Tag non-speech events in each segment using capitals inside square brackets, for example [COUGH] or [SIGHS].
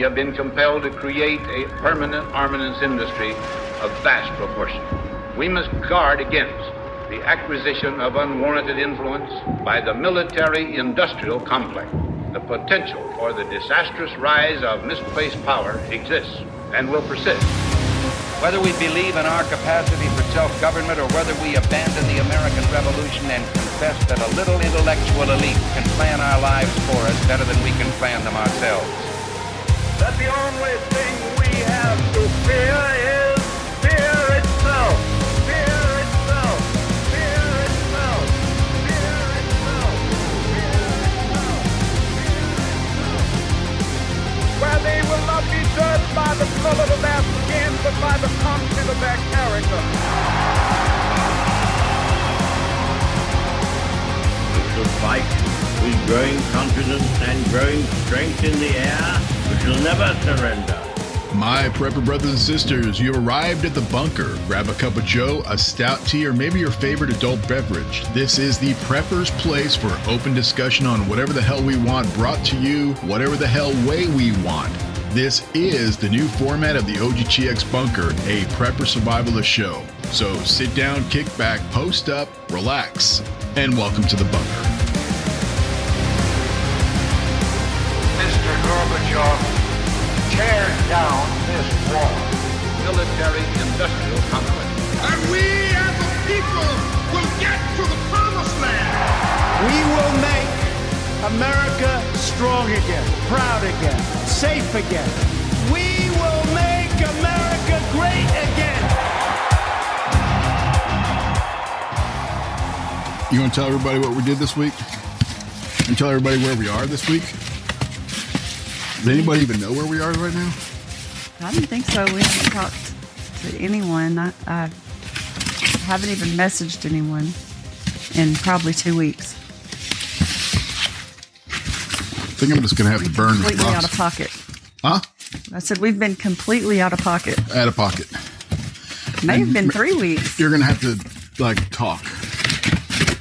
we have been compelled to create a permanent armaments industry of vast proportion. We must guard against the acquisition of unwarranted influence by the military industrial complex. The potential for the disastrous rise of misplaced power exists and will persist. Whether we believe in our capacity for self-government or whether we abandon the American Revolution and confess that a little intellectual elite can plan our lives for us better than we can plan them ourselves. The only thing we have to fear is fear itself. Fear itself. Fear itself. Fear itself. Where they will not be judged by the color of their skin, but by the content of their character. Shall fight with growing confidence and growing strength in the air. We shall never surrender. My prepper brothers and sisters, you arrived at the bunker. Grab a cup of joe, a stout tea, or maybe your favorite adult beverage. This is the prepper's place for open discussion on whatever the hell we want, brought to you whatever the hell way we want. This is the new format of the OGTX Bunker, a prepper survivalist show. So sit down, kick back, post up, relax, and welcome to the bunker. Tear down this wall. Military industrial complex. And we as a people will get to the promised land. We will make America strong again, proud again, safe again. We will make America great again. You want to tell everybody what we did this week? And tell everybody where we are this week? Does anybody even know where we are right now? I don't think so. We haven't talked to anyone. I, I haven't even messaged anyone in probably two weeks. I think I'm just gonna have to burn Completely out of pocket. Huh? I said we've been completely out of pocket. Out of pocket. May have been three weeks. You're gonna have to like talk,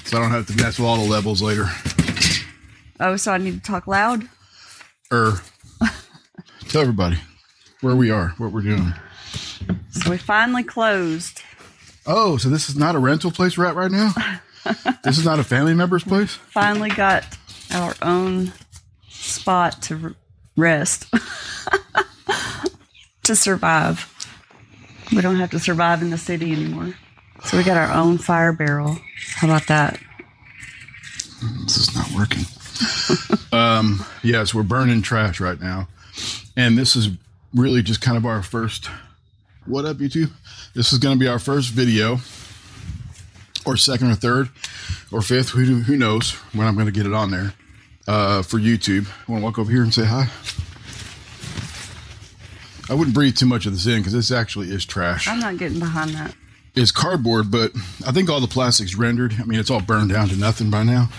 so I don't have to mess with all the levels later. Oh, so I need to talk loud. Or tell everybody where we are, what we're doing. So we finally closed. Oh, so this is not a rental place we're at right now. [LAUGHS] this is not a family member's place. Finally got our own spot to rest, [LAUGHS] to survive. We don't have to survive in the city anymore. So we got our own fire barrel. How about that? This is not working. [LAUGHS] um, yes, we're burning trash right now, and this is really just kind of our first. What up, YouTube? This is going to be our first video, or second, or third, or fifth. Who who knows when I'm going to get it on there uh, for YouTube? I Want to walk over here and say hi? I wouldn't breathe too much of this in because this actually is trash I'm not getting behind that. is cardboard, but I think all the plastic's rendered. I mean, it's all burned down to nothing by now.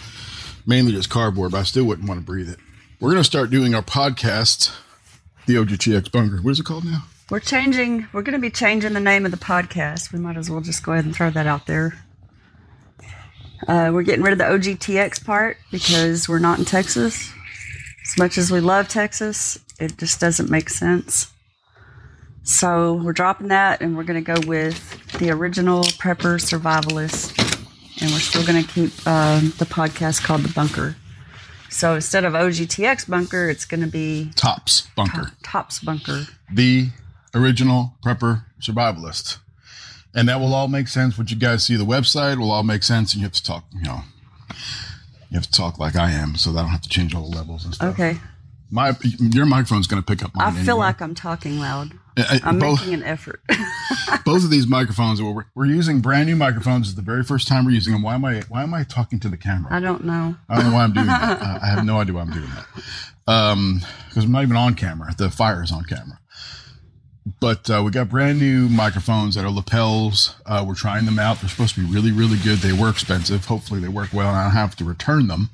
Mainly just cardboard, but I still wouldn't want to breathe it. We're going to start doing our podcast, the OGTX Bunker. What is it called now? We're changing, we're going to be changing the name of the podcast. We might as well just go ahead and throw that out there. Uh, we're getting rid of the OGTX part because we're not in Texas. As much as we love Texas, it just doesn't make sense. So we're dropping that and we're going to go with the original Prepper Survivalist. And we're still going to keep um, the podcast called The Bunker. So instead of OGTX Bunker, it's going to be Tops Bunker, Tops Bunker. the original prepper survivalist. And that will all make sense once you guys see the website. It will all make sense, and you have to talk, you know, you have to talk like I am, so that I don't have to change all the levels and stuff. Okay. My your microphone's going to pick up. My I Mine feel anyway. like I'm talking loud. I- both- making an effort. [LAUGHS] both of these microphones we're, we're using brand new microphones. It's the very first time we're using them. Why am i why am i talking to the camera? I don't know. i don't know why i'm doing that. Uh, i have no idea why i'm doing that. Um because i'm not even on camera. The fire is on camera. But uh, we got brand new microphones that are lapels. Uh, we're trying them out. They're supposed to be really really good. They were expensive. Hopefully they work well and i don't have to return them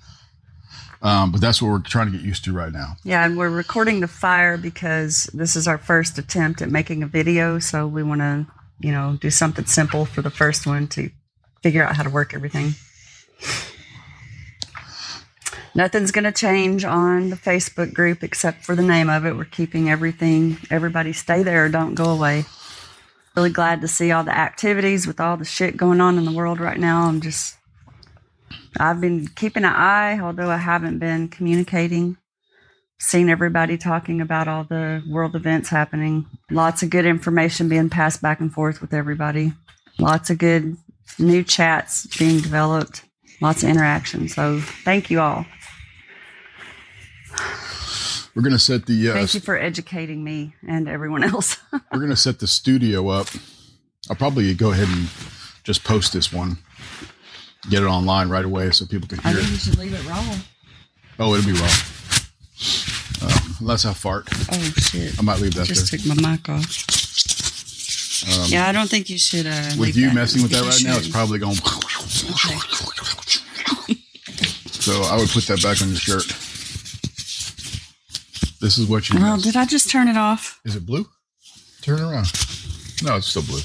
um, but that's what we're trying to get used to right now Yeah, and we're recording the fire because this is our first attempt at making a video. So we want to, you know, do something simple for the first one to figure out how to work everything. Nothing's going to change on the Facebook group except for the name of it. We're keeping everything, everybody stay there, don't go away. Really glad to see all the activities with all the shit going on in the world right now. I'm just, I've been keeping an eye, although I haven't been communicating. Seen everybody talking about all the world events happening. Lots of good information being passed back and forth with everybody. Lots of good new chats being developed. Lots of interaction. So thank you all. We're gonna set the. Uh, Thank you for educating me and everyone else. [LAUGHS] we're gonna set the studio up. I'll probably go ahead and just post this one, get it online right away so people can hear I think you it. should leave it raw. Oh, it'll be raw. Uh, unless I fart, Oh shit! I might leave that Just there. took my mic off. yeah, I don't think you should. Uh, With you messing with that right you now, it's probably going. so I would put that back on your shirt. This is what you. Well, missed. did I just turn it off? Is it blue? Turn around. No, it's still blue.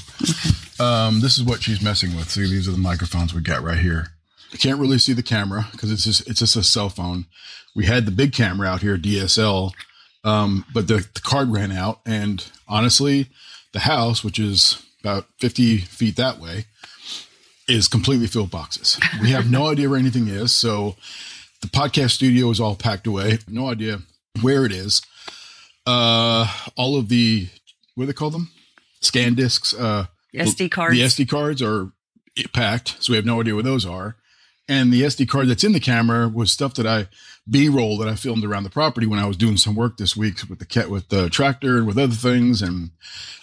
Um, this is what she's messing with. See, these are the microphones we got right here. I can't really see the camera because it's just it's just a cell phone. We had the big camera out here, DSL, um, but the, the card ran out. And honestly, the house, which is about 50 feet that way, is completely filled boxes. We have no idea where anything is. So the podcast studio is all packed away. No idea where it is. Uh, all of the what do they call them? Scan discs. Uh, SD cards. The SD cards are packed, so we have no idea where those are. And the SD card that's in the camera was stuff that I B roll that I filmed around the property when I was doing some work this week with the cat with the tractor and with other things, and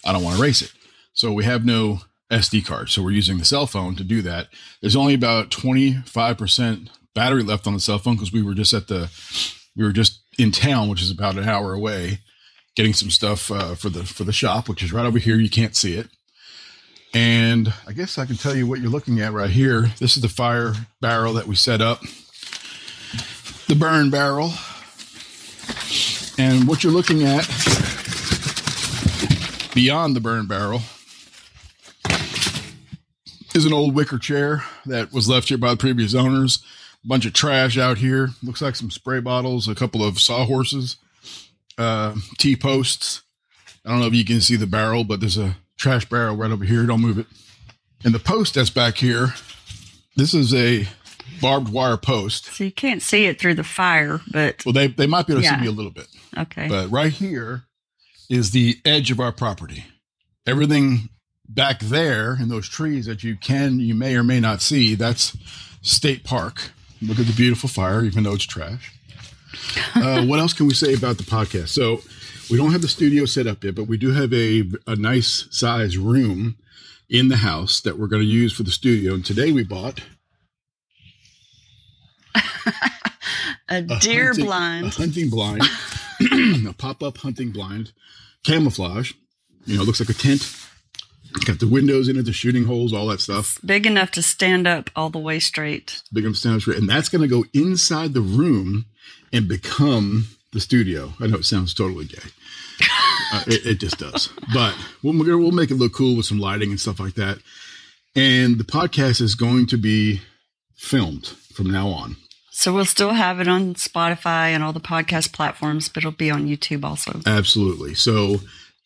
I don't want to race it. So we have no SD card. So we're using the cell phone to do that. There's only about 25% battery left on the cell phone because we were just at the we were just in town, which is about an hour away, getting some stuff uh, for the for the shop, which is right over here. You can't see it. And I guess I can tell you what you're looking at right here. This is the fire barrel that we set up, the burn barrel. And what you're looking at beyond the burn barrel is an old wicker chair that was left here by the previous owners. A bunch of trash out here. Looks like some spray bottles, a couple of sawhorses, uh, T posts. I don't know if you can see the barrel, but there's a trash barrel right over here. Don't move it. And the post that's back here, this is a barbed wire post. So you can't see it through the fire, but Well, they, they might be able to Yeah. see me a little bit. okay. But right here is the edge of our property. Everything back there in those trees that you can, you may or may not see, that's state park. Look at the beautiful fire, even though it's trash. Uh, what else can we say about the podcast? So we don't have the studio set up yet, but we do have a, a nice size room in the house that we're going to use for the studio. And today we bought [LAUGHS] a a deer hunting- blind. a hunting blind, [CLEARS THROAT] a pop-up hunting blind, camouflage. You know, it looks like a tent. It's got the windows in it, the shooting holes, all that stuff. big enough to stand up all the way straight. Big enough to stand up, straight, and that's going to go inside the room and become the studio. I know it sounds totally gay. Uh, it, it just does, but we'll we'll make it look cool with some lighting and stuff like that. And the podcast is going to be filmed from now on. So we'll still have it on Spotify and all the podcast platforms, but it'll be on YouTube also. Absolutely. So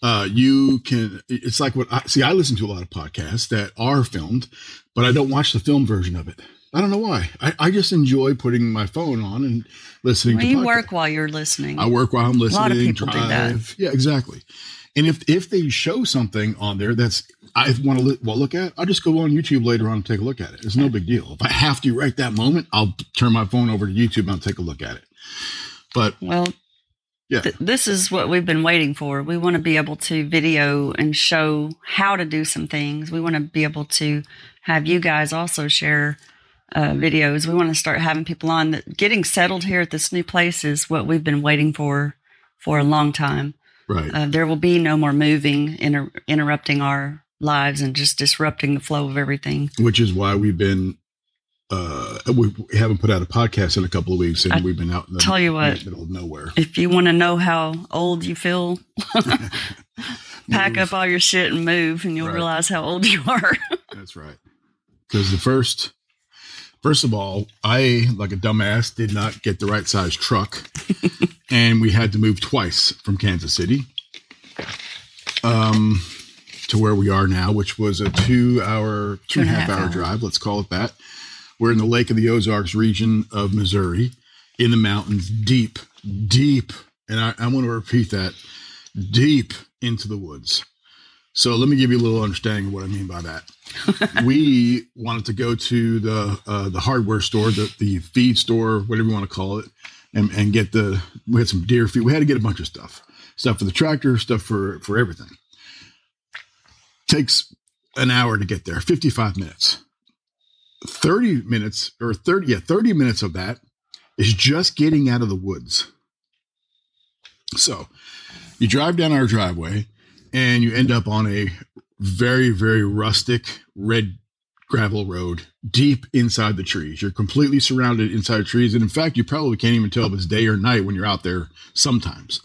uh, you can. It's like what I see. I listen to a lot of podcasts that are filmed, but I don't watch the film version of it. I don't know why. I, I just enjoy putting my phone on and listening Well, to. you work while you're listening. I work while I'm listening. A lot of people do that. Yeah, exactly. And if if they show something on there that's I want to li- well look at, I'll just go on YouTube later on and take a look at it. It's no big deal. If I have to right that moment, I'll turn my phone over to YouTube and I'll take a look at it. But Well, yeah, th- this is what we've been waiting for. We want to be able to video and show how to do some things. We want to be able to have you guys also share uh, videos. We want to start having people on that getting settled here at this new place is what we've been waiting for for a long time. right. Uh, there will be no more moving, inter- interrupting our lives and just disrupting the flow of everything. which is why we've been uh we haven't put out a podcast in a couple of weeks and I we've been out in the tell you what. middle of nowhere If you want to know how old you feel, [LAUGHS] pack up all your shit and move, and you'll Right. realize how old you are. [LAUGHS] that's right because the first First of all, I, like a dumbass, did not get the right size truck, [LAUGHS] and we had to move twice from Kansas City um, to where we are now, which was a two-hour, two and a half, hour drive. Let's call it that. We're in the Lake of the Ozarks region of Missouri, in the mountains, deep, deep, and I, I want to repeat that, deep into the woods. So let me give you a little understanding of what I mean by that. [LAUGHS] we wanted to go to the uh, the hardware store, the, the feed store, whatever you want to call it, and, and get the we had some deer feed. We had to get a bunch of stuff, stuff for the tractor, stuff for for everything. Takes an hour to get there, fifty five minutes. Thirty minutes or thirty yeah thirty minutes of that is just getting out of the woods. So you drive down our driveway and you end up on a very, very rustic red gravel road deep inside the trees. You're completely surrounded inside trees. And in fact, you probably can't even tell if it's day or night when you're out there sometimes.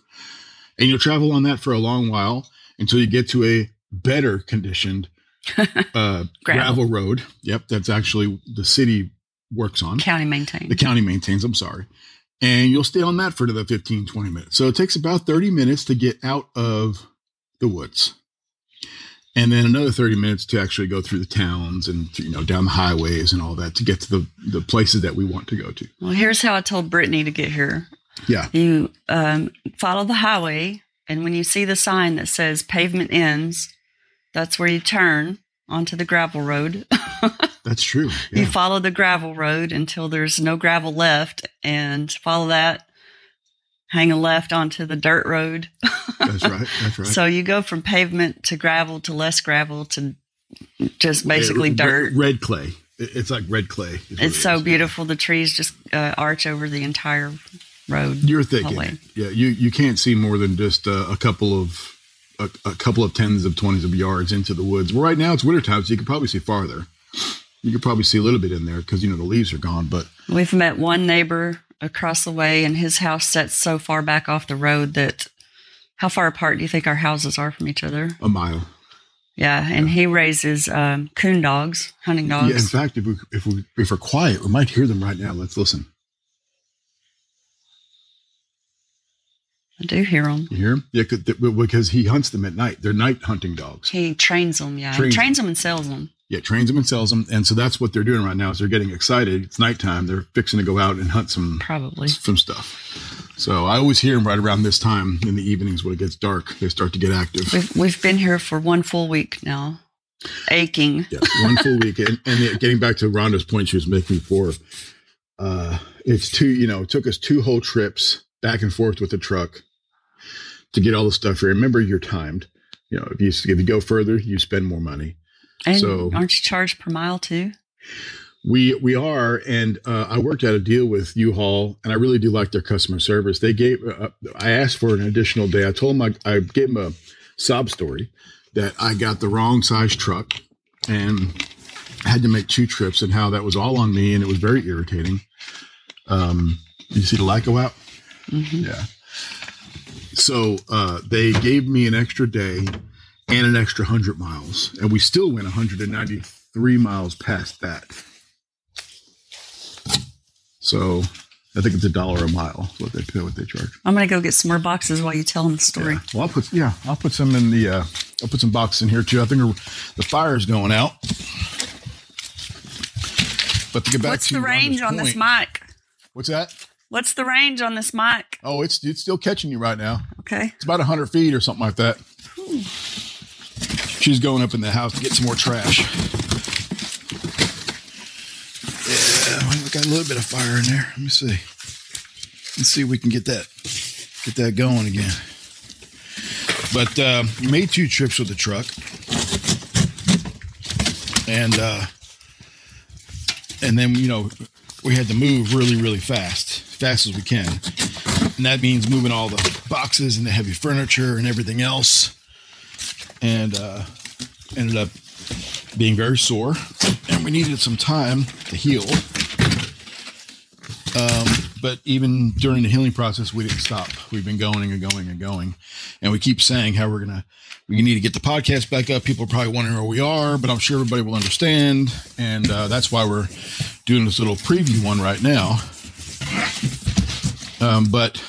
And you'll travel on that for a long while until you get to a better conditioned [LAUGHS] uh, gravel. gravel road. Yep, that's actually the city works on. County maintains. The county maintains, I'm sorry. And you'll stay on that for another 15, 20 minutes. So it takes about 30 minutes to get out of the woods. And then another 30 minutes to actually go through the towns and you know down the highways and all that to get to the, the places that we want to go to. Well, here's how I told Brittany to get here. Yeah. You um, follow the highway, and when you see the sign that says pavement ends, that's where you turn onto the gravel road. [LAUGHS] that's true. Yeah. You follow the gravel road until there's no gravel left and follow that hang a left onto the dirt road. that's right. [LAUGHS] That's right. So you go from pavement to gravel to less gravel to just basically dirt. Red clay. It's like red clay. It's it so is. beautiful. The trees just uh, arch over the entire road. You're thinking, yeah. You you can't see more than just uh, a couple of a, a, couple of tens of twenties of yards into the woods. Well, right now it's wintertime, so you can probably see farther. You could probably see a little bit in there because you know the leaves are gone. But we've met one neighbor across the way, and his house sets so far back off the road that how far apart do you think our houses are from each other? A mile. Yeah, and yeah. he raises um, coon dogs, hunting dogs. Yeah, in fact, if we if we if we're quiet, we might hear them right now. Let's listen. I do hear them. You hear them? Yeah, because he hunts them at night. They're night hunting dogs. He trains them. Yeah, trains, he trains them and sells them yeah, trains them and sells them. And so that's what they're doing right now is they're getting excited. It's nighttime. They're fixing to go out and hunt some probably some stuff. So I always hear them right around this time in the evenings when it gets dark. They start to get active. We've, we've been here for one full week now, aching. Yeah, one full week. And, and getting back to Rhonda's point she was making before, uh, it's two. You know, it took us two whole trips back and forth with the truck to get all the stuff here. Remember, you're timed. You know, if you if you go further, you spend more money. And so, aren't you charged per mile too? We we are, and uh, I worked out a deal with U-Haul, and I really do like their customer service. They gave uh, I asked for an additional day. I told them I, I gave them a sob story that I got the wrong size truck and had to make two trips, and how that was all on me, and it was very irritating. Um, you see the light go out? Mm-hmm. Yeah. So uh, they gave me an extra day and an extra 100 miles. And we still went 193 miles past that. So I think it's a dollar a mile what they pay, what they charge. I'm gonna go get some more boxes while you tell them the story. Yeah. Well, I'll put yeah, I'll put some in the uh, I'll put some boxes in here too. I think the fire is going out. But to get back What's to the range on this mic? What's that? What's the range on this mic? Oh, it's it's still catching you right now. Okay. It's about hundred feet or something like that. Ooh. She's going up in the house to get some more trash. Yeah, we got a little bit of fire in there. Let me see. Let's see if we can get that get that going again. But uh, made two trips with the truck, and uh, and then you know we had to move really really fast, fast as we can, and that means moving all the boxes and the heavy furniture and everything else and uh, ended up being very sore, and we needed some time to heal. Um, but even during the healing process, we didn't stop. We've been going and going and going, and we keep saying how we're gonna we need to get the podcast back up. People are probably wondering where we are, but I'm sure everybody will understand, and uh, that's why we're doing this little preview one right now. Um, but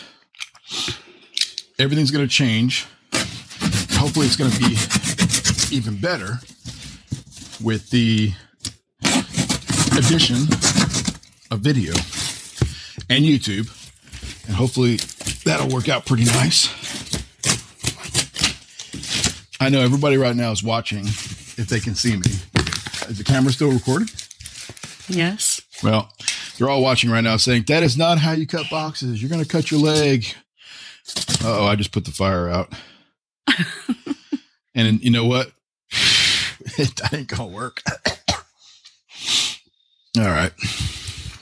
everything's to change. Hopefully, it's going to be even better with the addition of video and YouTube. And hopefully, that'll work out pretty nice. I know everybody right now is watching if they can see me. Is the camera still recording? Yes. Well, they're all watching right now saying, That is not how you cut boxes. You're going to cut your leg. Oh, I just put the fire out. And you know what? [SIGHS] [LAUGHS] that ain't to work. all right.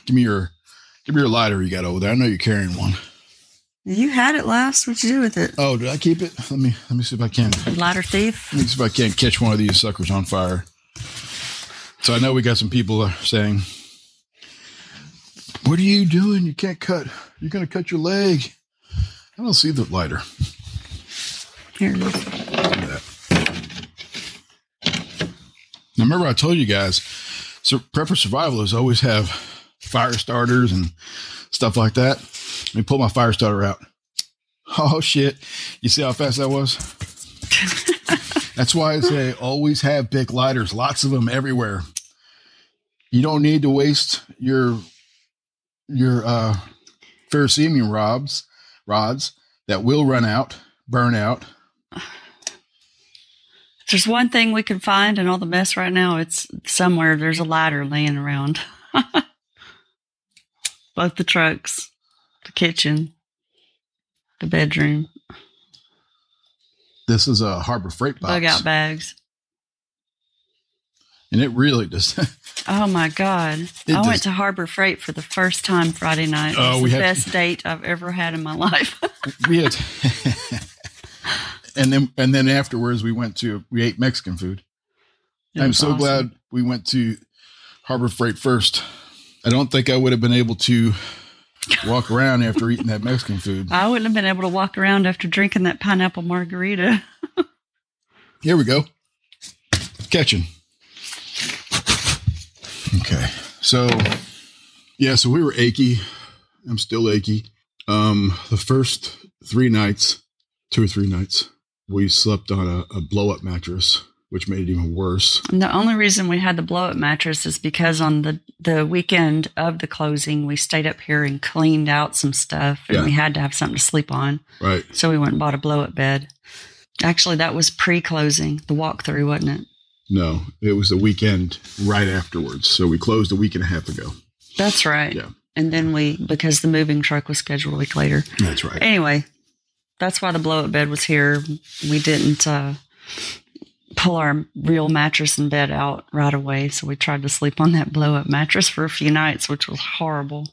Give me your give me your lighter you got over there. I know you're carrying one. You had it last. What'd you do with it? Oh, did I keep it? Let me let me see if I can. Lighter thief. Let me see if I can't catch one of these suckers on fire. So I know we got some people uh, saying, "What are you doing? You can't cut. You're going to cut your leg." I don't see the lighter. Here it is. Now, remember I told you guys, so Prep for Survivalists always have fire starters and stuff like that. Let me pull my fire starter out. Oh shit! You see how fast that was? [LAUGHS] That's why I say always have big lighters, lots of them everywhere. You don't need to waste your your uh ferrocerium rods rods that will run out, burn out. If there's one thing we can find in all the mess right now, it's somewhere there's a ladder laying around. [LAUGHS] Both the trucks, the kitchen, the bedroom, This is a Harbor Freight box, bug out bags. and it really just. [LAUGHS] Oh my God. I went to Harbor Freight for the first time Friday night. Oh, was we the had- best date I've ever had in my [LAUGHS] life. we had, and then and then afterwards we went to we ate Mexican food. It I'm so awesome. glad we went to Harbor Freight first. I don't think I would have been able to walk around after [LAUGHS] eating that Mexican food. I wouldn't have been able to walk around after drinking that pineapple margarita. [LAUGHS] Here we go. Catching. Okay. So yeah, so we were achy. I'm still achy. Um the first three nights, two or three nights, we slept on a, a blow up mattress, which made it even worse. And the only reason we had the blow up mattress is because on the, the weekend of the closing, we stayed up here and cleaned out some stuff and Yeah. we had to have something to sleep on. Right. So we went and bought a blow up bed. Actually, that was pre closing, the walkthrough, wasn't it? No, it was the weekend right afterwards. So we closed a week and a half ago. That's right. Yeah. And then we, because the moving truck was scheduled a week later. That's right. Anyway, that's why the blow up bed was here. We didn't uh, pull our real mattress and bed out right away. So we tried to sleep on that blow up mattress for a few nights, which was horrible.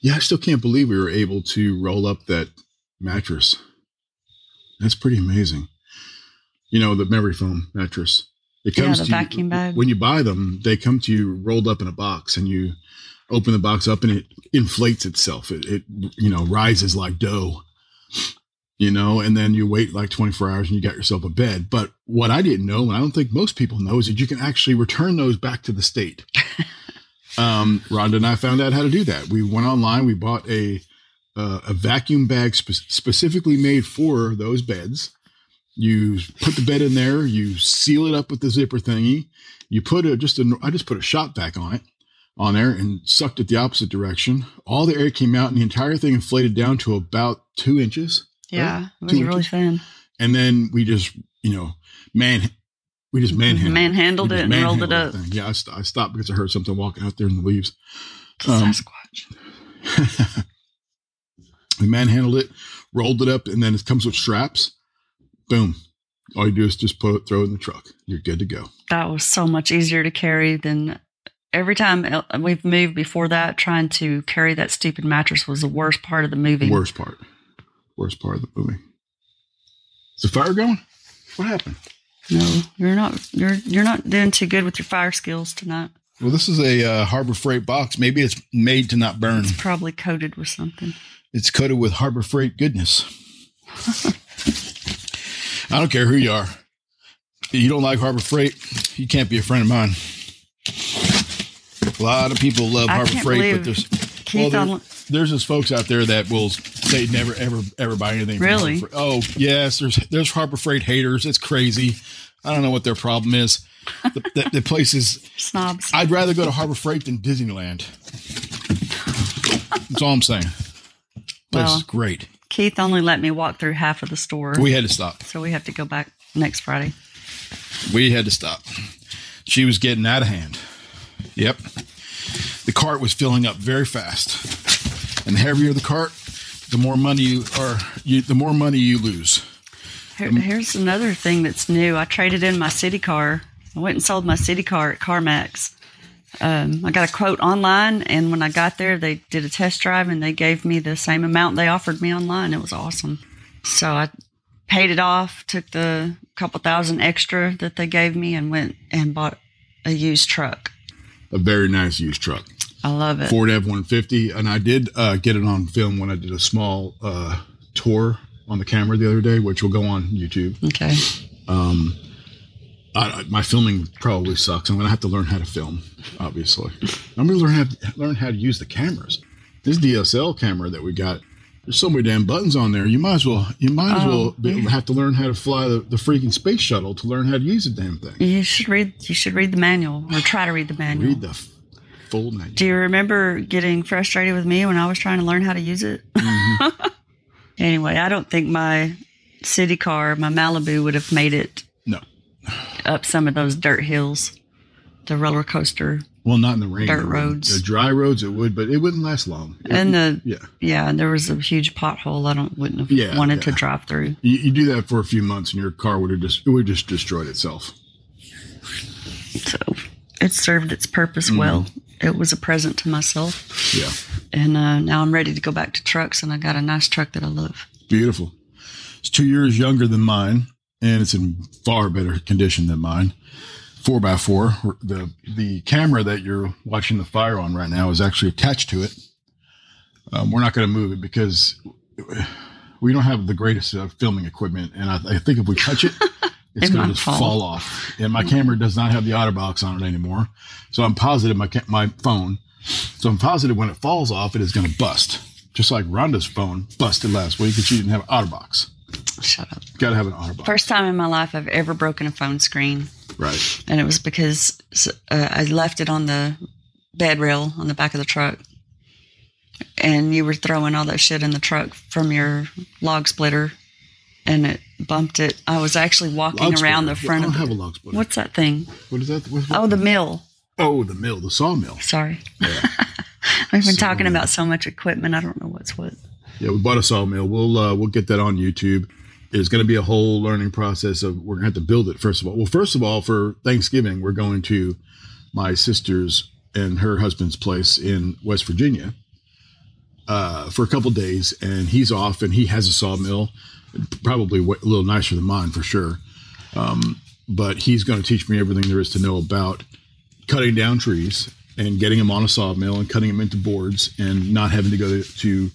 Yeah, I still can't believe we were able to roll up that mattress. That's pretty amazing. You know, the memory foam mattress. It Yeah, the to you- vacuum bag. When you buy them, they come to you rolled up in a box and you open the box up and it inflates itself. It, it you know, rises like dough. You know, and then you wait like 24 hours and you got yourself a bed. But what I didn't know, and I don't think most people know, is that you can actually return those back to the state. [LAUGHS] um, Rhonda and I found out how to do that. We went online, we bought a uh, a vacuum bag spe- specifically made for those beds. You put the bed in there, you seal it up with the zipper thingy. You put a just a I just put a shop vac on it on there and sucked it the opposite direction. All the air came out and the entire thing inflated down to about two inches. Yeah, it was Two really inches. thin. And then we just, you know, man, we just manhandled, Manhandled it just and rolled it up. thing. Yeah, I, st- I stopped because I heard something walking out there in the leaves. Um, Sasquatch. [LAUGHS] we manhandled it, rolled it up, and then it comes with straps. Boom. All you do is just put it, throw it in the truck. You're good to go. That was so much easier to carry than every time we've moved before that. Trying to carry that stupid mattress was the worst part of the movie. Worst part. Worst part of the movie. Is the fire going? What happened? No, you're not. You're you're not doing too good with your fire skills tonight. Well, this is a uh, Harbor Freight box. Maybe it's made to not burn. It's probably coated with something. It's coated with Harbor Freight goodness. [LAUGHS] I don't care who you are. If you don't like Harbor Freight, you can't be a friend of mine. A lot of people love Harbor Freight, but there's Keith well, there- there's just folks out there that will say never ever ever buy anything. from Really? Oh yes, there's there's Harbor Freight haters. It's crazy. I don't know what their problem is. The, the, the place is [LAUGHS] snobs. I'd rather go to Harbor Freight than Disneyland. That's all I'm saying. Place Well, is great. Keith only let me walk through half of the store. We had to stop. so we have to go back next Friday. We had to stop. She was getting out of hand. Yep. The cart was filling up very fast. And the heavier the cart, the more money you are you the more money you lose. Here, here's another thing that's new. I traded in my city car. I went and sold my city car at CarMax. Um, I got a quote online, and when I got there, they did a test drive and they gave me the same amount they offered me online. It was awesome. So I paid it off, took the couple thousand extra that they gave me, and went and bought a used truck. A very nice used truck. I love it. Ford F one fifty. And I did uh, get it on film when I did a small uh, tour on the camera the other day, which will go on YouTube. Okay. Um, I, my filming probably sucks. I'm going to have to learn how to film. Obviously, I'm going to learn how to learn how to use the cameras. This DSL camera that we got. There's so many damn buttons on there. You might as well. You might as Oh, well be, um, have to learn how to fly the, the freaking space shuttle to learn how to use the damn thing. You should read. You should read the manual or try to read the manual. Read the f- full manual. Do you remember getting frustrated with me when I was trying to learn how to use it? Mm-hmm. [LAUGHS] anyway, I don't think my city car, my Malibu, would have made it No. up some of those dirt hills, the roller coaster, Well, not in the rain. Dirt roads. The dry roads, it would, but it wouldn't last long. It- and the yeah, yeah, and there was a huge pothole. I don't wouldn't have Yeah, wanted to yeah. drive through. you, you do that for a few months, and your car would have just it would just destroyed itself. So it served its purpose well. It was a present to myself, Yeah, and uh, now I'm ready to go back to trucks, and I got a nice truck that I love. beautiful. It's two years younger than mine, and it's in far better condition than mine. Four by four. The the camera that you're watching the fire on right now is actually attached to it. Um, we're not going to move it because we don't have the greatest uh, filming equipment, and I, I think if we touch it, [LAUGHS] it's It going to just fall. fall. off. And my camera does not have the OtterBox on it anymore, so I'm positive my ca- my phone. So I'm positive when it falls off, it is going to bust, just like Rhonda's phone busted last week, and she didn't have an OtterBox. Shut up. Got to have an OtterBox, First time in my life I've ever broken a phone screen. Right? and it was because uh, I left it on the bed rail on the back of the truck, and you were throwing all that shit in the truck from your log splitter, and it bumped it. I was actually walking Log around splitter. the front I of don't the, have a log splitter. what's that thing? What is that? Oh, the mill. oh, the mill, the sawmill. Sorry, [LAUGHS] we've been talking about so much equipment. I don't know what's what. Yeah, we bought a sawmill. We'll uh, we'll get that on YouTube. It's going to be a whole learning process of we're going to have to build it first of all. Well, first of all, for Thanksgiving, we're going to my sister's and her husband's place in West Virginia uh, for a couple days, and he's off, and he has a sawmill, probably a little nicer than mine for sure. Um, but he's going to teach me everything there is to know about cutting down trees and getting them on a sawmill and cutting them into boards and not having to go to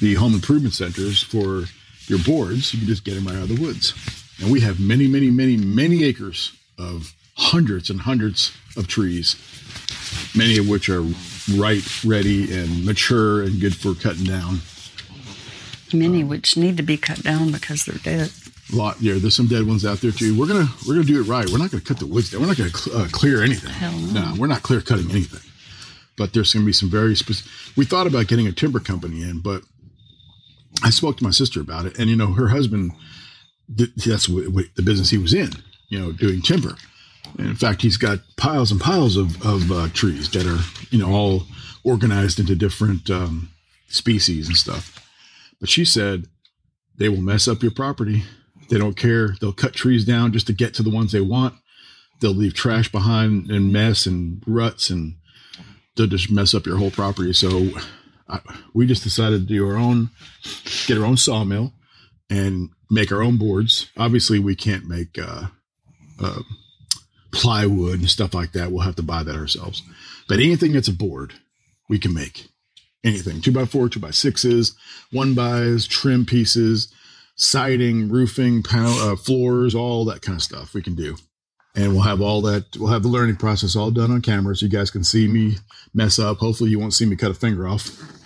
the home improvement centers for your boards. You can just get them right out of the woods. And we have many, many, many, many acres of hundreds and hundreds of trees, many of which are ripe, ready, and mature and good for cutting down. Many which need to be cut down because they're dead. A lot, yeah. There's some dead ones out there too. We're gonna we're gonna do it right. We're not gonna cut the woods down. We're not gonna cl- uh, clear anything. Hell no. no, we're not clear cutting anything. But there's gonna be some very specific. We thought about getting a timber company in, but I spoke to my sister about it, and you know, her husband, that's what, what the business he was in. You know, doing timber. And in fact, he's got piles and piles of of uh, trees that are you know all organized into different um, species and stuff. But she said they will mess up your property. They don't care. They'll cut trees down just to get to the ones they want. They'll leave trash behind and mess and ruts, and they'll just mess up your whole property. So I, we just decided to do our own, get our own sawmill, and make our own boards. Obviously, we can't make uh, uh, plywood and stuff like that, we'll have to buy that ourselves. But anything that's a board, we can make anything two by four, two by sixes, one bys, trim pieces, siding, roofing, panel, uh, floors, all that kind of stuff we can do. And we'll have all that. We'll have the learning process all done on camera, so you guys can see me mess up. Hopefully, you won't see me cut a finger off.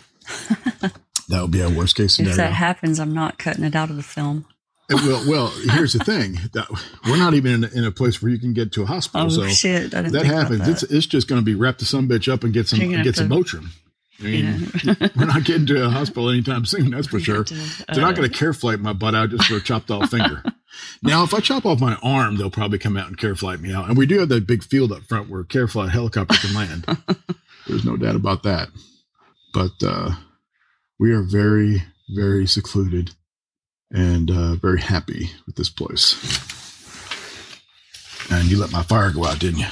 That would be our worst case scenario. If that happens, I'm not cutting it out of the film. Well, well, here's the thing: that we're not even in a, in a place where you can get to a hospital. Oh, so shit. That happens. that. It's it's just going to be wrap the some bitch up and get some get some to- Motrin. I mean, [LAUGHS] we're not getting to a hospital anytime soon. That's for sure. to, They're not uh, going to care flight my butt out just for a chopped off finger. Now, if I chop off my arm, they'll probably come out and care flight me out. And we do have that big field up front where care flight helicopter can land. [LAUGHS] There's no doubt about that. But uh, we are very, very secluded and uh, very happy with this place. And you let my fire go out, didn't you?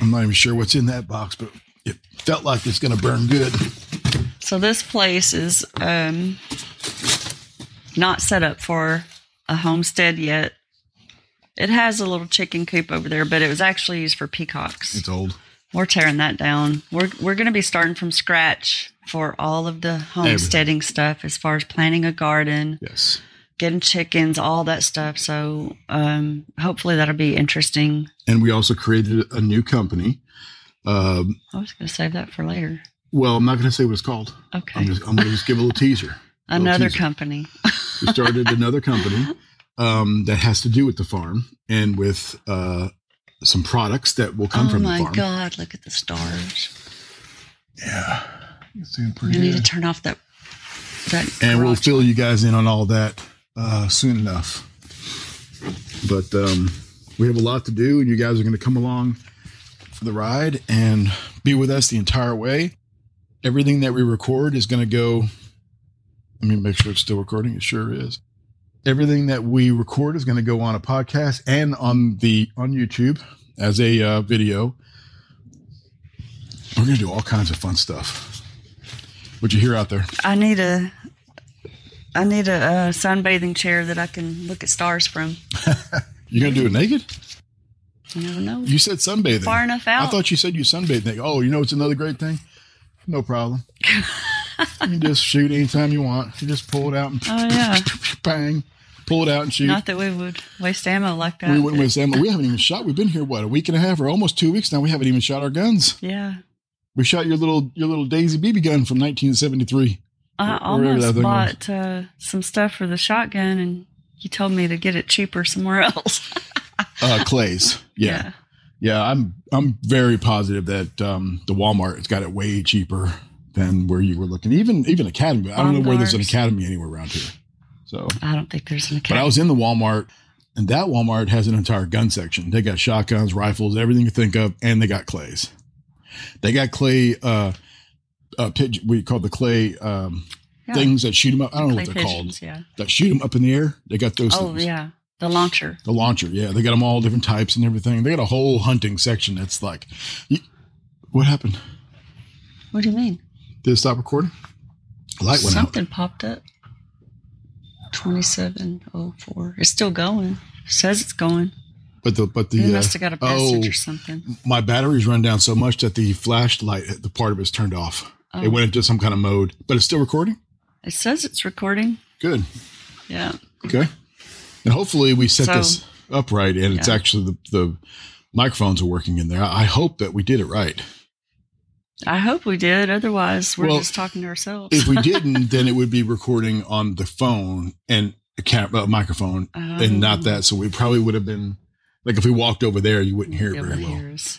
I'm not even sure what's in that box, but it felt like it's going to burn good. So this place is um, not set up for a homestead yet. It has a little chicken coop over there, but it was actually used for peacocks. It's old. We're tearing that down. We're we're going to be starting from scratch for all of the homesteading stuff, as far as planting a garden, Yes. getting chickens, all that stuff. So um, hopefully that'll be interesting. And we also created a new company. Um, I was going to save that for later. well, I'm not going to say what it's called. Okay, I'm, just, I'm going to just give a little teaser. [LAUGHS] A little another teaser. company. [LAUGHS] We started another company um, that has to do with the farm and with uh, some products that will come oh from the my farm. God! Look at the stars. Yeah. It's doing I pretty need to turn off that. That And we'll fill you guys in on all that uh, soon enough. But um, we have a lot to do, and you guys are going to come along for the ride and be with us the entire way. Everything that we record is going to go. Let me make sure it's still recording. It sure is. Everything that we record is going to go on a podcast and on the on YouTube as a uh, video. We're going to do all kinds of fun stuff. What you hear out there? I need a. I need a, uh sunbathing chair that I can look at stars from. [LAUGHS] You gonna do it naked? You never know. You said sunbathing. Far enough out. I thought you said you sunbathing. Oh, you know it's another great thing? No problem. [LAUGHS] you can just shoot anytime you want. You just pull it out and Oh yeah. [LAUGHS] bang, pull it out and shoot. Not that we would waste ammo like that. we wouldn't waste ammo. We haven't even shot. We've been here what a week and a half or almost two weeks now. We haven't even shot our guns. Yeah. We shot your little your little Daisy BB gun from 1973. I Or whatever that almost bought uh, some stuff for the shotgun, and you told me to get it cheaper somewhere [LAUGHS] else. Uh, Clay's. [LAUGHS] Yeah. yeah, I'm I'm very positive that um, the Walmart has got it way cheaper than where you were looking. Even even Academy. I don't know where there's an Academy anywhere around here. So I don't think there's an Academy. But I was in the Walmart, and that Walmart has an entire gun section. They got shotguns, rifles, everything you think of, and they got clays. They got clay, uh, uh, pig, we call the clay um, Yeah. things that shoot them up. I don't know what they're pigeons, called. Yeah. That shoot them up in the air. They got those. Oh things. yeah. The launcher. The launcher, yeah, they got them all different types and everything. They got a whole hunting section that's like, you, what happened? What do you mean? Did it stop recording? Light went out. Something popped up. Twenty-seven oh four. It's still going. It says it's going. But the but the You uh, must have got a message oh, or something. my batteries run down so much that the flashlight, the part of it's turned off. Oh. It went into some kind of mode, but it's still recording. It says it's recording. Good. Yeah. Okay. And hopefully we set So- this up right, and it's actually the, the microphones are working in there. I hope that we did it right. I hope we did. Otherwise, we're Well, just talking to ourselves. If we didn't, [LAUGHS] then it would be recording on the phone and a cam- uh, microphone, and not that. So we probably would have been like if we walked over there, you wouldn't hear it very well. hear us.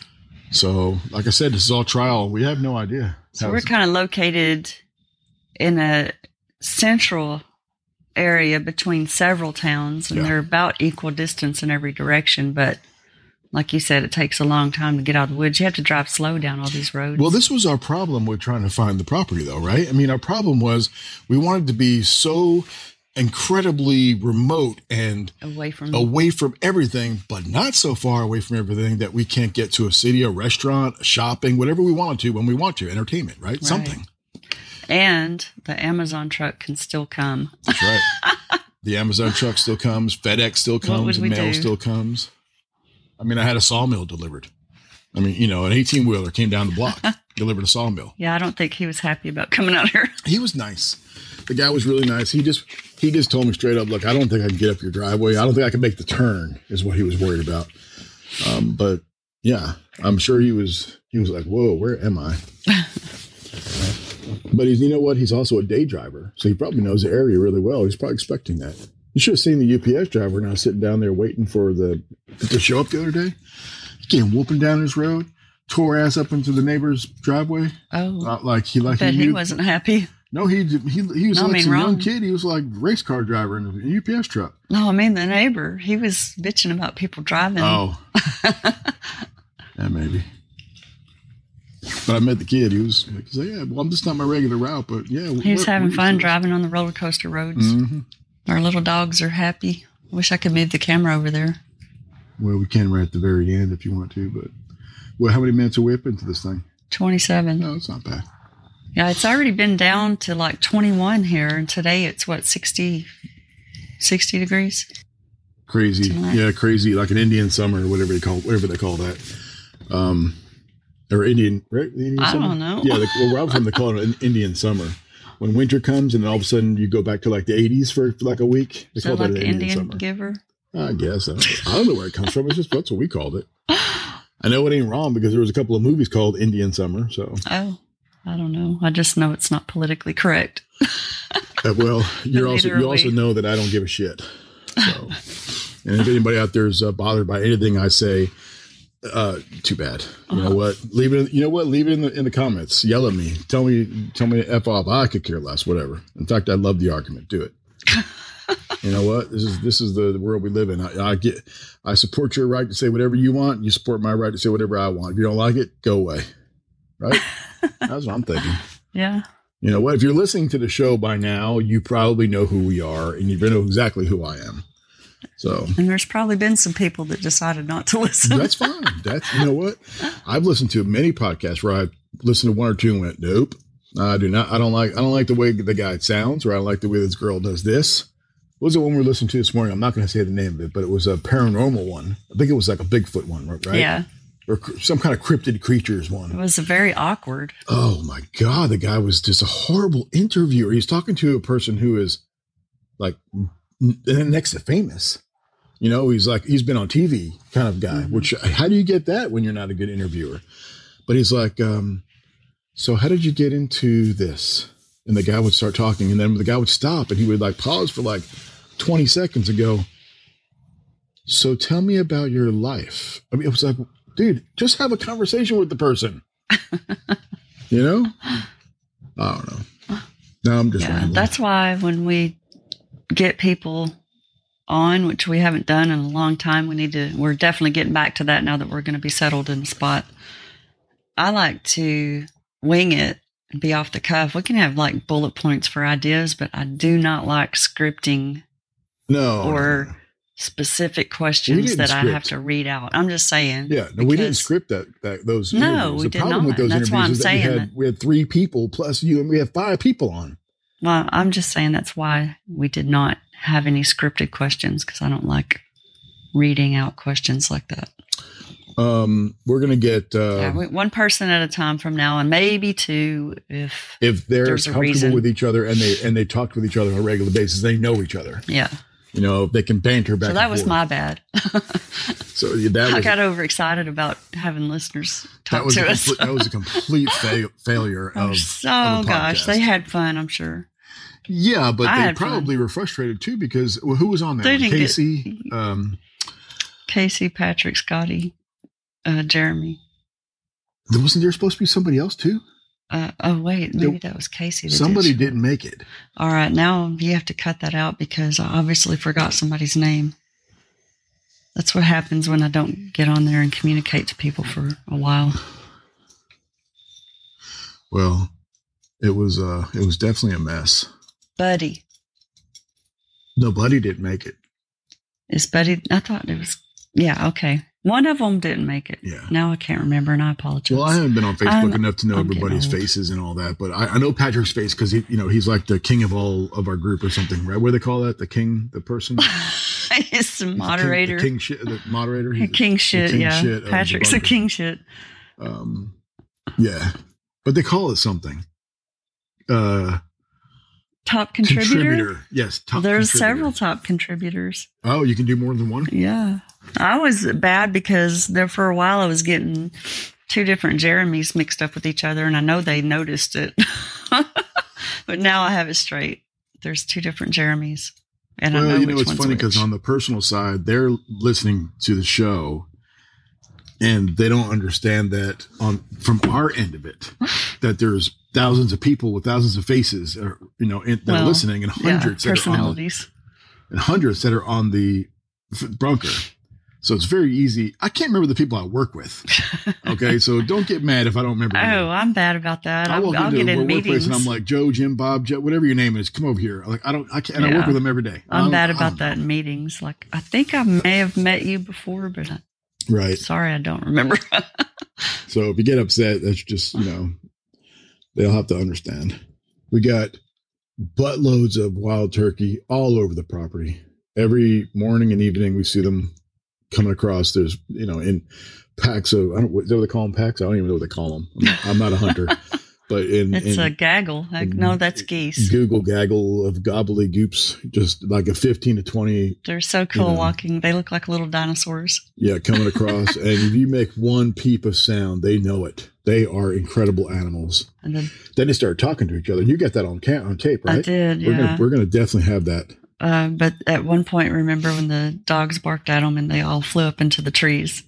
So, like I said, this is all trial. We have no idea. So we're kind of located in a central area between several towns, and Yeah. they're about equal distance in every direction. But like you said, it takes a long time to get out of the woods. You have to drive slow down all these roads. Well, this was our problem with trying to find the property, though, right? I mean, our problem was we wanted to be so incredibly remote and away from away from everything, but not so far away from everything that we can't get to a city, a restaurant, shopping, whatever we want to when we want to, entertainment, right? Something. and the Amazon truck can still come. That's right. [LAUGHS] the Amazon truck still comes, FedEx still comes, we mail do? still comes. I mean, I had a sawmill delivered. I mean, you know, an 18 wheeler came down the block, [LAUGHS] delivered a sawmill. Yeah, I don't think he was happy about coming out here. He was nice. The guy was really nice. He just he just told me straight up, look, I don't think I can get up your driveway. I don't think I can make the turn. Is what he was worried about. Um, but yeah, I'm sure he was. He was like, whoa, where am I? [LAUGHS] but he's, you know what? He's also a day driver, so he probably knows the area really well. He's probably expecting that. You should have seen the UPS driver now sitting down there waiting for the to show up the other day. He came whooping down his road, tore ass up into the neighbor's driveway. Oh, like he like he, he wasn't happy. No, he he he was No, I like mean, some young kid. He was like race car driver in a UPS truck. No, I mean the neighbor. He was bitching about people driving. Oh, [LAUGHS] yeah, maybe. But I met the kid. He was like, yeah, well, I'm just not my regular route, but yeah, He was having fun is this?" driving on the roller coaster roads. Mhm. Our little dogs are happy. Wish I could move the camera over there. Well, we can right at the very end if you want to, but well, how many minutes are we up into this thing? 27. No, it's not bad. Yeah, it's already been down to like 21 here, and today it's what 60, 60 degrees. Crazy, Tonight. yeah, crazy, like an Indian summer or whatever they call whatever they call that. Um, or Indian, right? Indian I summer? don't know. Yeah, well, I'm from, they [LAUGHS] call it an Indian summer. When winter comes and all of a sudden you go back to like the 80s for, for like a week, they So call like that an Indian, Indian summer. giver. I guess I don't, I don't know where it comes from. It's just that's what we called it. [LAUGHS] I know it ain't wrong because there was a couple of movies called Indian Summer. So, Oh, I don't know. I just know it's not politically correct. [LAUGHS] uh, well, you're also you also know that I don't give a shit. So, and if anybody out there is uh, bothered by anything I say, uh, too bad. You Uh-huh. know what? Leave it. You know what? Leave it in the in the comments. Yell at me. Tell me. Tell me to f off. I could care less. Whatever. In fact, I love the argument. Do it. [LAUGHS] you know what? This is this is the, the world we live in. I, I get. I support your right to say whatever you want. You support my right to say whatever I want. If you don't like it, go away. Right? [LAUGHS] That's what I'm thinking. Yeah. You know what? If you're listening to the show by now, you probably know who we are, and you know exactly who I am. So And there's probably been some people that decided not to listen. that's fine. That's you know what? I've listened to many podcasts where I've listened to one or two and went, nope, I do not. I don't like. I don't like the way the guy sounds, or I don't like the way this girl does this. What was the one we were listening to this morning? I'm not going to say the name of it, but it was a paranormal one. I think it was like a Bigfoot one, right? Yeah. Or some kind of cryptid creatures one. It was very awkward. Oh my god, the guy was just a horrible interviewer. He's talking to a person who is like next to famous. You know, he's like he's been on TV kind of guy. Which how do you get that when you're not a good interviewer? But he's like, um, so how did you get into this? And the guy would start talking, and then the guy would stop, and he would like pause for like 20 seconds and go, "So tell me about your life." I mean, it was like, dude, just have a conversation with the person. [LAUGHS] you know? I don't know. No, I'm just Yeah. rambling. That's why when we get people on, which we haven't done in a long time, we need to, we're definitely getting back to that now that we're going to be settled in the spot. I like to wing it and be off the cuff. We can have like bullet points for ideas, but I do not like scripting no, no, or no. Specific questions that I have to read out. I'm just saying. Yeah, no, we didn't script that, that those. No, interviews. we the did problem with not. those That's why I'm is that we saying had that. we had three people plus you, and we had five people on. Well, I'm just saying that's why we did not have any scripted questions because I don't like reading out questions like that. Um, we're gonna get uh, yeah, we, one person at a time from now on, maybe two if if they're comfortable with each other and they and they talk with each other on a regular basis, they know each other. yeah. You know, they can banter back. So that was forth. my bad. So that [LAUGHS] I got overexcited about having listeners talk that was to a us. that was a [LAUGHS] complete fail, failure Oh, of. so of gosh, they had fun. I'm sure. Yeah, but I they had fun. probably were frustrated too because well, who was on there? Didn't get- Casey. [LAUGHS] um, Casey, Patrick, Scotty, uh, Jeremy. there wasn't there supposed to be somebody else too? Uh, oh wait, maybe that was Casey. that Somebody didn't make it. All right, now you have to cut that out because I obviously forgot somebody's name. That's what happens when I don't get on there and communicate to people for a while. Well, it was uh it was definitely a mess. Buddy. No, Buddy didn't make it. it. Is Buddy? I thought it was. Yeah, okay. One of them didn't make it. Yeah. Now I can't remember, and I apologize. Well, I haven't been on Facebook I'm- enough to know I'm everybody's faces and all that, but I, I know Patrick's face because he, you know, he's like the king of all of our group or something, right? What do they call that? The king, the person. [LAUGHS] He's the He's the king- moderator. the king, shit, the moderator, He's King, the- the shit, king yeah. shit Patrick's a king shit. Um, yeah, but they call it something. Uh, Top contributor. Yes, top There's contributor. several top contributors. Oh, you can do more than one. Yeah. I was bad because there for a while I was getting two different Jeremys mixed up with each other, and I know they noticed it. [LAUGHS] but now I have it straight. There's two different Jeremys. And I well, know you which know, it's funny because on the personal side, they're listening to the show, and they don't understand that on from our end of it, that there's thousands of people with thousands of faces, or you know, in, that are listening, and yeah, hundreds that are the, personalities. and hundreds that are on the bunker. So it's very easy. I can't remember the people I work with. [LAUGHS] Okay, so don't get mad if I don't remember. Oh, I'm bad about that. I I'll, walk I'll into get in work- workplace meetings. and I'm like Joe, Jim, Bob, Joe, whatever your name is, come over here. Like I don't, I can't. And I work with them every day. I'm bad about that in meetings. Like, I think I may have met you before, but I, Right. sorry, I don't remember. [LAUGHS] So if you get upset, that's just you know they'll have to understand. We got buttloads of wild turkey all over the property. Every morning and evening, we see them coming across. There's you know in packs of I don't what they call them packs. I don't even know what they call them. I'm not, I'm not a hunter, [LAUGHS] but in it's in a gaggle. Like, no, that's geese. Google gaggle of gobbledygoops, just like a 15 to 20 They're so cool know. walking. They look like little dinosaurs. Yeah, coming across. [LAUGHS] and if you make one peep of sound, they know it. They are incredible animals. And then Then they start talking to each other. You got that on ca- on tape, right? I did, We're yeah. gonna we're gonna definitely have that. Uh, but at one point, remember when the dogs barked at them and they all flew up into the trees?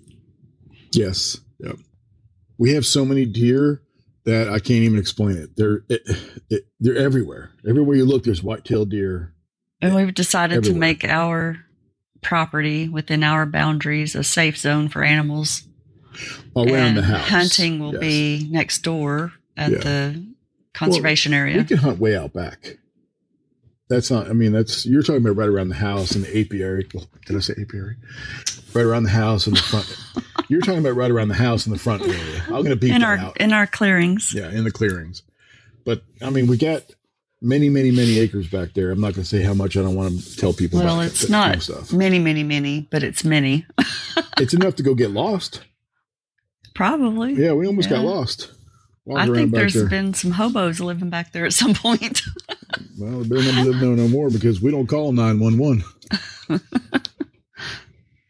Yes. Yep. We have so many deer that I can't even explain it. They're it, it, they're everywhere. Everywhere you look, there's white-tailed deer. And we've decided to make our property within our boundaries a safe zone for animals. Around and the house. Hunting will Yes. be next door at Yeah. the conservation We area. We can hunt way out back. That's not. I mean, that's you're talking about right around the house in the apiary. Did I say apiary? Right around the house in the front. [LAUGHS] you're talking about right around the house in the front area. I'm going to beat in our out. in our clearings. yeah, in the clearings. But I mean, we got many, many, many acres back there. I'm not going to say how much. I don't want to tell people. Well, about it's that kind not of stuff. many, many, many, but it's many. [LAUGHS] It's enough to go get lost. Probably. Yeah, we almost got lost. I think there's there. been some hobos living back there at some point. [LAUGHS] Well, they better not live there no more because we don't call nine one one. [LAUGHS]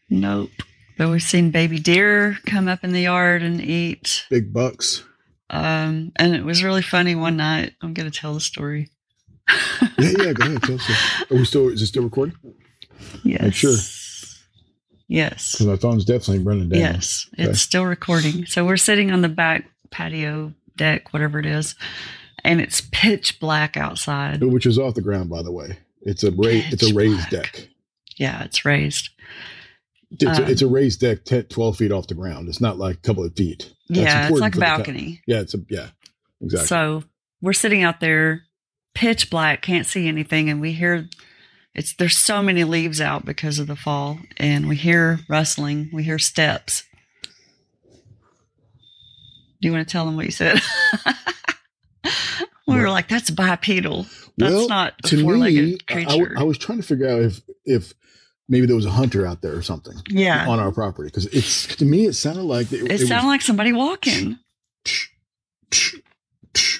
nope. But we've seen baby deer come up in the yard and eat. Big bucks. Um, and it was really funny one night. I'm going to tell the story. Yeah, yeah. Go ahead. Tell us. Are we still? Is it still recording? Yes. sure. Yes. Because my phone's definitely running down. Yes. Okay. It's still recording. So we're sitting on the back patio deck, whatever it is, and it's pitch black outside. Which is off the ground, by the way. It's a ra- It's a raised black. deck. Yeah, it's raised. It's, Um, a, it's a raised deck, 10, 12 feet off the ground. It's not like a couple of feet. That's yeah, it's like a balcony. yeah, it's a yeah, exactly. So we're sitting out there, pitch black, can't see anything, and we hear it's there's so many leaves out because of the fall, and we hear rustling, we hear steps. Do you want to tell them what you said? [LAUGHS] we were like, "That's bipedal. That's well, not a to me, four-legged I- creature." I was trying to figure out if if maybe there was a hunter out there or something yeah, on our property because it's to me it sounded like it, it, sounded like somebody walking. was,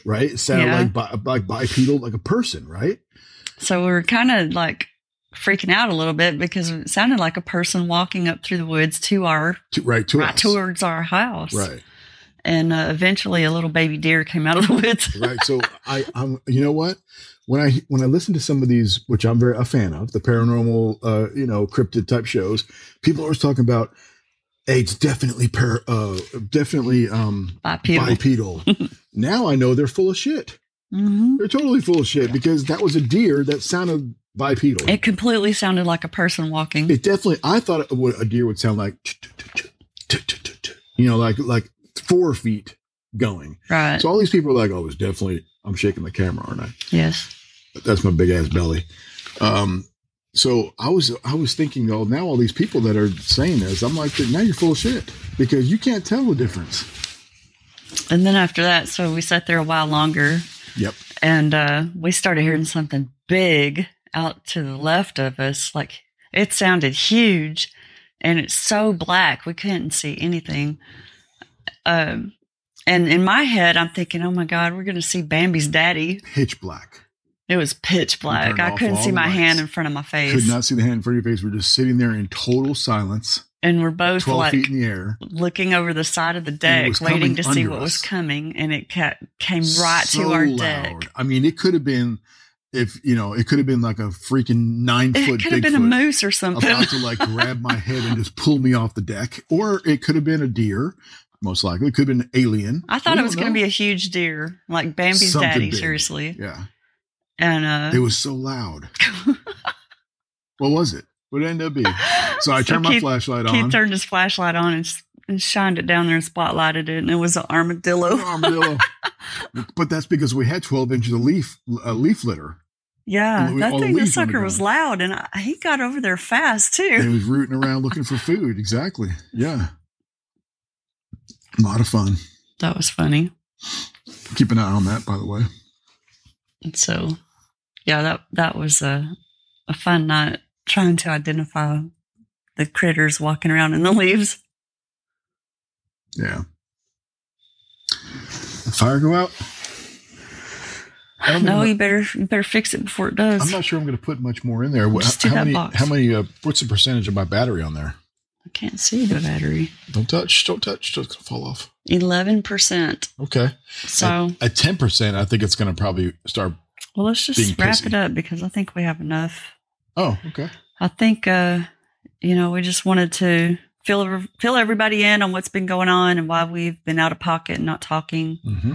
right. It sounded Yeah. like bi- like bipedal, like a person, right? So we were kind of like freaking out a little bit because it sounded like a person walking up through the woods to our To, right to right towards our house. Right. And uh, eventually, a little baby deer came out of the woods. right so [LAUGHS] i i'm you know what when i when i listen to some of these which i'm very a fan of the paranormal uh you know cryptid type shows people are always talking about hey it's definitely par uh definitely um Bipedal. bipedal [LAUGHS] now i know they're full of shit hmm they're totally full of shit because that was a deer that sounded bipedal it, completely sounded like a person walking. It definitely i thought would, a deer would sound like you know like like four feet going right. so all these people are like oh it's definitely i'm shaking the camera aren't i yes. That's my big ass belly. Um, so I was I was thinking, oh, now all these people that are saying this, I'm like, now you're full of shit because you can't tell the difference. And then after that, so we sat there a while longer Yep. and uh, we started hearing something big out to the left of us. Like It sounded huge, and it's so black we couldn't see anything. Um, and in my head, I'm thinking, "Oh my God, we're going to see Bambi's daddy." Pitch black. It was pitch black. I couldn't see my lights. hand in front of my face, Could not see the hand in front of your face. We're just sitting there in total silence, and we're both 12 like feet in the air. looking over the side of the deck, waiting to see what was coming, and it ca- came right So to our loud. deck. I mean, it could have been, if, you know, it could have been like a freaking nine It foot It could have been a moose or something. about to like grab my head and just pull me off the deck. Or it could have been a deer, most likely. It could have been an alien. I thought We it was going to be a huge deer, like Bambi's Something daddy. big. Seriously, Yeah. And uh, It was so loud. [LAUGHS] what was it? What did it end up being? So I turned my Keith- flashlight Keith on. turned his flashlight on and, and shined it down there and spotlighted it, and it was an armadillo. armadillo. [LAUGHS] but that's because we had 12 inches of leaf uh, leaf litter. Yeah, that thing, the sucker was loud, and I, he got over there fast And he was rooting around looking for food. Exactly. Yeah. A lot of fun. That was funny. Keep an eye on that, by the way. And so, yeah, that that was a a fun night trying to identify the critters walking around in the leaves. Yeah. The fire go out? I don't No, know. you better you better fix it before it does. I'm not sure I'm going to put much more in there. Just do how that many? box. How many? Uh, what's the percentage of my battery on there? I can't see the battery. Don't touch. Don't touch. It's going to fall off. Eleven percent. Okay. So At ten percent, I think it's going to probably start. Well, let's just wrap pissy. it up because I think we have enough. Oh, okay. I think uh, you know we just wanted to fill fill everybody in on what's been going on and why we've been out of pocket and not talking. hmm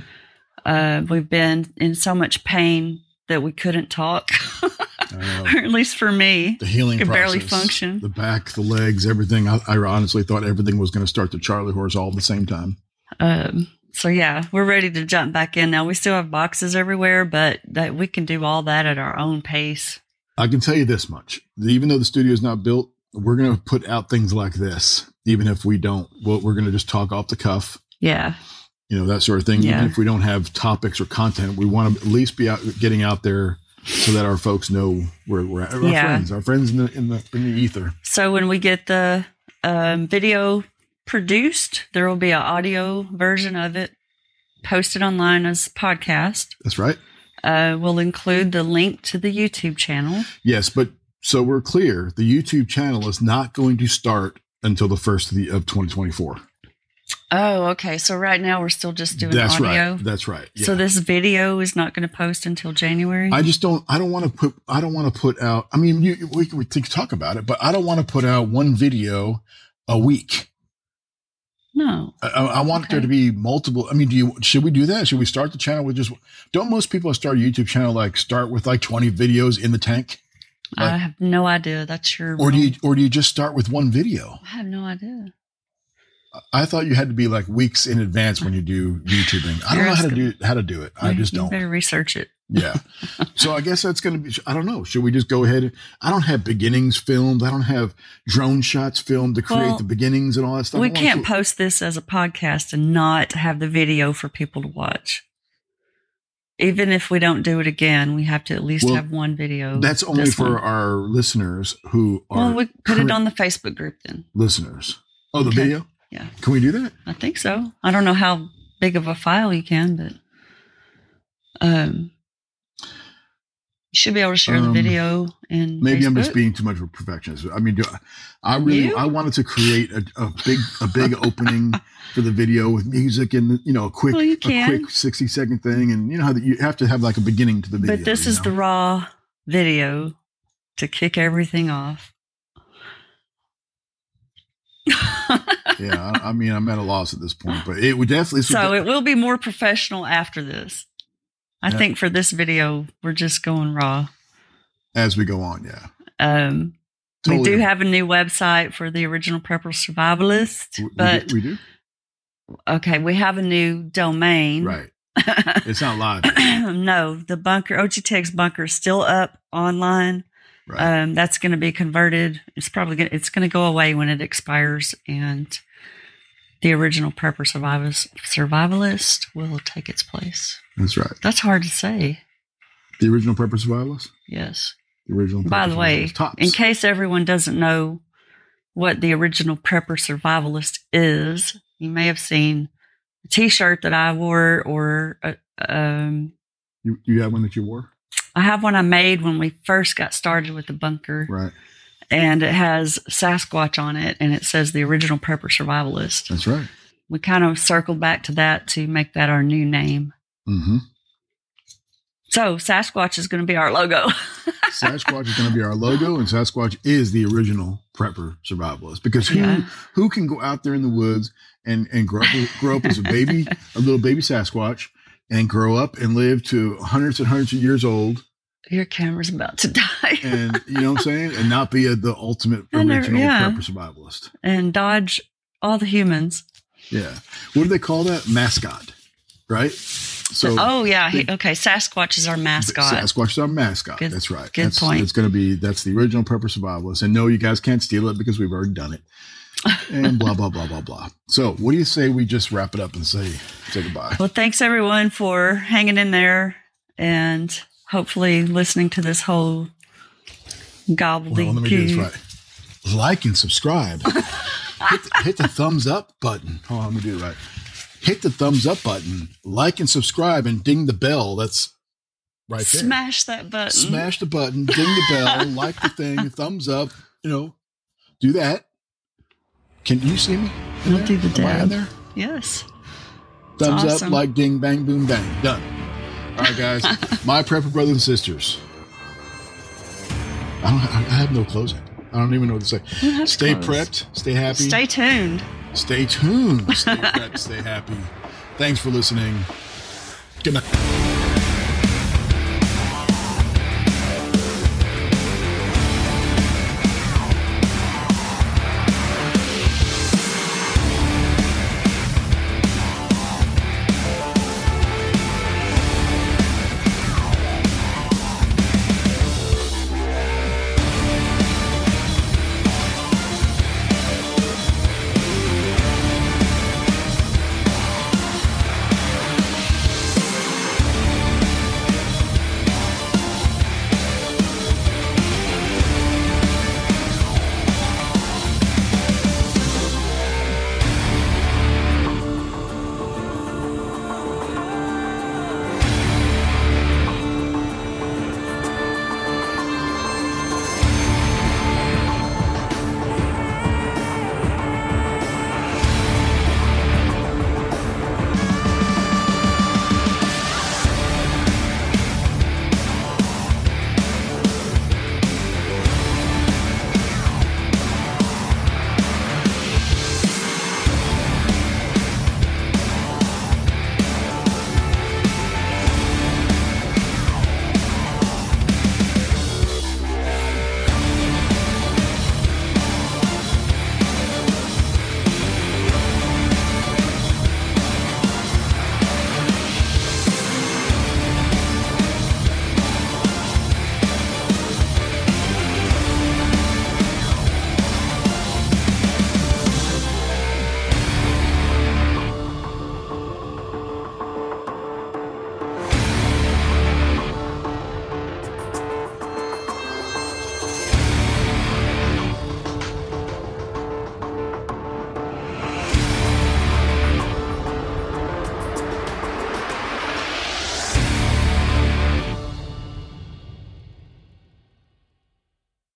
Uh, we've been in so much pain that we couldn't talk, [LAUGHS] or at least for me. The healing Could process, barely function. The back, the legs, everything. I, I honestly thought everything was going to start the Charlie horse all at the same time. Um, so yeah, we're ready to jump back in now. We still have boxes everywhere, but that we can do all that at our own pace. I can tell you this much: even though the studio is not built, we're going to put out things like this. Even if we don't, well, we're going to just talk off the cuff. Yeah, you know that sort of thing. Yeah. Even if we don't have topics or content, we want to at least be out getting out there so that our folks know where we're at. Our Yeah. friends, our friends in the in the in the ether. So when we get the um, video produced, there will be an audio version of it posted online as podcast. That's right. Uh, we'll include the link to the YouTube channel. Yes, but so we're clear. The YouTube channel is not going to start until the first of the of 2024. Oh, okay. So right now we're still just doing That's audio. right. That's right. Yeah. So this video is not going to post until January. I just don't. I don't want to put. I don't want to put out. I mean, you, we can we can talk about it, but I don't want to put out one video a week. No. I, I want there to be multiple. I mean, do you should we do that? Should we start the channel with just? Don't most people start a YouTube channel like start with like twenty videos in the tank, I have no idea. That's your. or do you or do you just start with one video? I have no idea. I thought you had to be like weeks in advance when you do YouTubing. I don't know how to do how to do it. I just don't. You better research it. Yeah. so I guess that's going to be, I don't know. Should we just go ahead? I don't have beginnings filmed. I don't have drone shots filmed to create Well, the beginnings and all that stuff. we can't do- post this as a podcast and not have the video for people to watch. Even if we don't do it again, we have to at least Well, have one video. That's only for one. our listeners who are Well, we put current it on the Facebook group then. listeners. Oh, the Okay. video? Yeah. Can we do that? I think so. I don't know how big of a file you can, but um, you should be able to share the Um, video and Maybe I'm just being too much of a perfectionist. I mean, do I really, You? I wanted to create a, a big, a big [LAUGHS] opening for the video with music and, you know, a quick, Well, a quick 60 second thing. And you know how that you have to have like a beginning to the video. But this is know? the raw video to kick everything off. Yeah, I, I mean, I'm at a loss at this point, but it would definitely. would so de- it will be more professional after this. I Yeah. think for this video, we're just going raw. as we go on, yeah. Um, we Totally. do have a new website for the original Prepper Survivalist, We- we, but do, we do, okay, we have a new domain. right? It's not live. [COUGHS] no, the bunker OGTX bunker is still up online. Right. Um, that's going to be converted. It's probably gonna, it's going to go away when it expires, and the original Prepper Survivalist, Survivalist will take its place. That's right. That's hard to say. The original Prepper Survivalist. Yes. The original. By the way, in case everyone doesn't know what the original prepper survivalist is, you may have seen a T-shirt that I wore, or uh, um, you, you have one that you wore, I have one I made when we first got started with the bunker, right? and it has Sasquatch on it, and it says the original prepper survivalist. That's right. We kind of circled back to that to make that our new name. Mm-hmm. So Sasquatch is going to be our logo. [LAUGHS] Sasquatch is going to be our logo, and Sasquatch is the original prepper survivalist because who Yeah. who can go out there in the woods and and grow up, grow up as a baby, [LAUGHS] a little baby Sasquatch, and grow up and live to hundreds and hundreds of years old, Your camera's about to [LAUGHS] die. and you know what I'm saying, and not be a, the ultimate [LAUGHS] I never- original yeah. prepper survivalist. and dodge all the humans. Yeah, what do they call that? Mascot, right? So oh yeah, he, okay. Sasquatch is our mascot. Sasquatch is our mascot. Good- that's right. good that's, point. It's going to be that's the original prepper survivalist. And no, you guys can't steal it because we've already done it. And blah blah blah blah blah. So, what do you say we just wrap it up and say say goodbye? Well, thanks everyone for hanging in there and hopefully listening to this whole gobbledygook. Well, let me do this right. Like and subscribe. [LAUGHS] hit, the, hit the thumbs up button. Hold on, let me do it right. Hit the thumbs up button. Like and subscribe and ding the bell. That's right there. Smash that button. Smash the button, ding the bell, [LAUGHS] like the thing, thumbs up. You know, do that. Can you see me? in We'll do the Am I dab. there? Yes. Thumbs awesome. up, like, ding, bang, boom, bang. Done. All right, guys. [LAUGHS] My prepper brothers and sisters. I don't. I have no closing. I don't even know what to say. have to Stay prepped. Stay happy. Stay tuned. Stay tuned. Stay [LAUGHS] prepped. Stay happy. Thanks for listening. Good night.